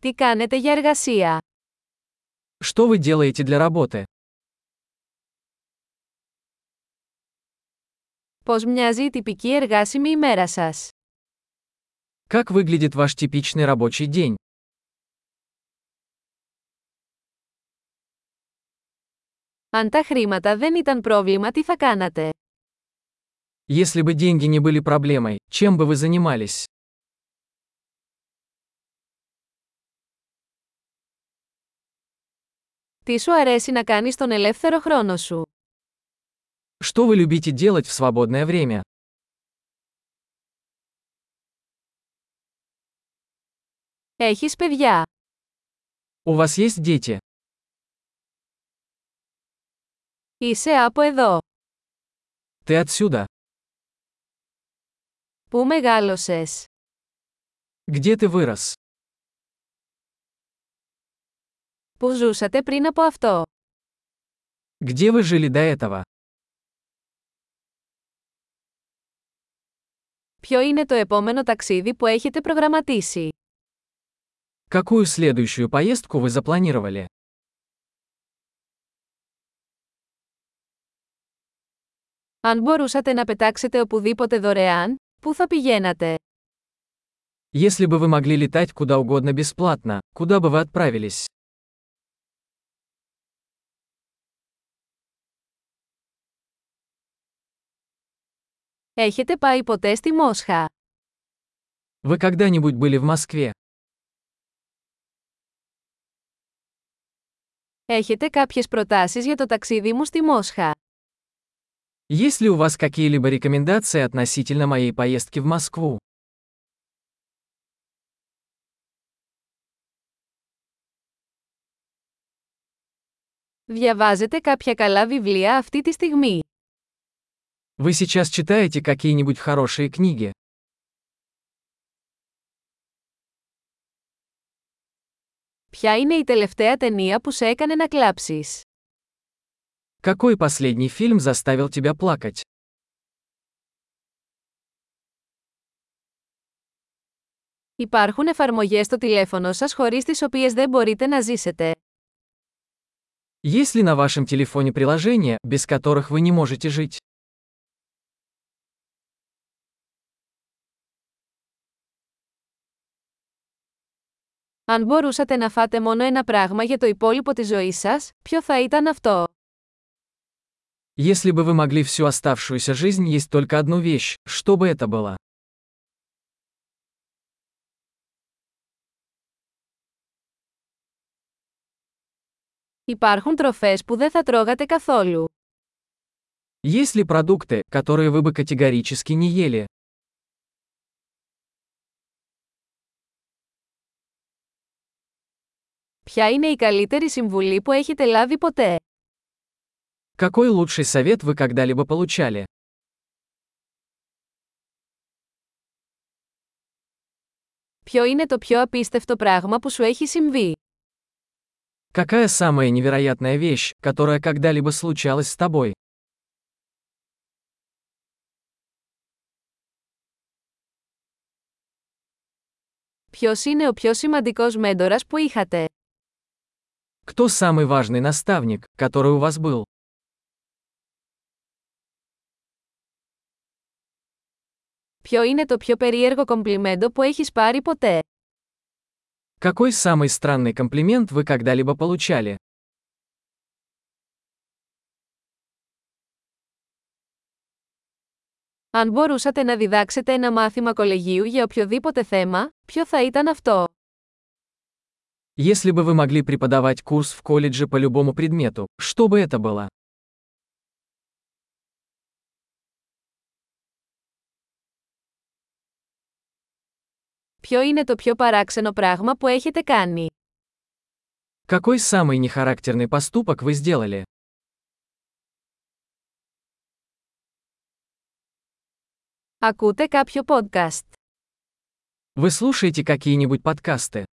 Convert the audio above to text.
Τι κάνετε για εργασία? Что вы делаете для работы? Πώς μοιάζει η τυπική εργάσιμη ημέρα σας? Как выглядит ваш типичный рабочий день? Αν τα χρήματα δεν ήταν πρόβλημα, τι θα κάνατε? Если бы деньги не были проблемой, чем бы вы занимались? Τι σου αρέσει να κάνεις τον ελεύθερο χρόνο σου? Что вы любите делать в свободное время? Έχεις παιδιά. У вас есть дети? Είσαι από εδώ. Ты отсюда? Πού μεγάλωσες? Где ты вырос? Πού ζούσατε πριν από αυτό? Где вы жили до этого? Ποιο είναι το επόμενο ταξίδι που έχετε προγραμματίσει? Какую следующую поездку вы запланировали? Αν μπορούσατε να πετάξετε οπουδήποτε δωρεάν, πού θα πηγαίνατε? Если бы вы могли летать куда угодно бесплатно, куда бы вы отправились? Έχετε πάει ποτέ στη Μόσχα? Вы когда-нибудь были в Москве? Έχετε κάποιες προτάσεις για το ταξίδι μου στη Μόσχα? Есть ли у вас какие-либо рекомендации относительно моей поездки в Москву? Διαβάζετε κάποια καλά βιβλία αυτή τη στιγμή. Вы сейчас читаете какие-нибудь хорошие книги? Ποια είναι η τελευταία ταινία που σε έκανε να κλάψεις? Какой последний фильм заставил тебя плакать? Υπάρχουν εφαρμογές στο τηλέφωνο σας χωρίς τις οποίες δεν μπορείτε να ζήσετε. Есть ли на вашем телефоне приложения, без которых вы не можете жить? Αν μπορούσατε να φάτε μόνο ένα πράγμα για το υπόλοιπο της ζωής σας, ποιο θα ήταν αυτό? Если бы вы могли всю оставшуюся жизнь есть только одну вещь, что бы это было? Υπάρχουν τροφές που δεν θα τρώγατε καθόλου. Есть ли продукты, которые вы бы категорически не ели? Ποια είναι η καλύτερη συμβουλή που έχετε λάβει ποτέ? Какой лучший совет вы когда-либо получали? Ποιο είναι το πιο απίστευτο πράγμα που σου έχει συμβεί? Какая самая невероятная вещь, которая когда-либо случалась с тобой? Ποιος είναι ο πιο σημαντικός μέντορας που είχατε? Кто самый важный наставник, который у вас был? Ποιο είναι το πιο περίεργο κομπλιμέντο που έχεις πάρει ποτέ? Какой самый странный комплимент вы когда-либо получали? Αν μπορούσατε να διδάξετε ένα μάθημα κολεγίου για οποιοδήποτε θέμα, ποιο θα ήταν αυτό? Если бы вы могли преподавать курс в колледже по любому предмету, что бы это было? Ποιο είναι το πιο παράξενο πράγμα που έχετε κάνει? Какой самый нехарактерный поступок вы сделали? Ακούτε κάποιο podcast. Вы слушаете какие-нибудь подкасты?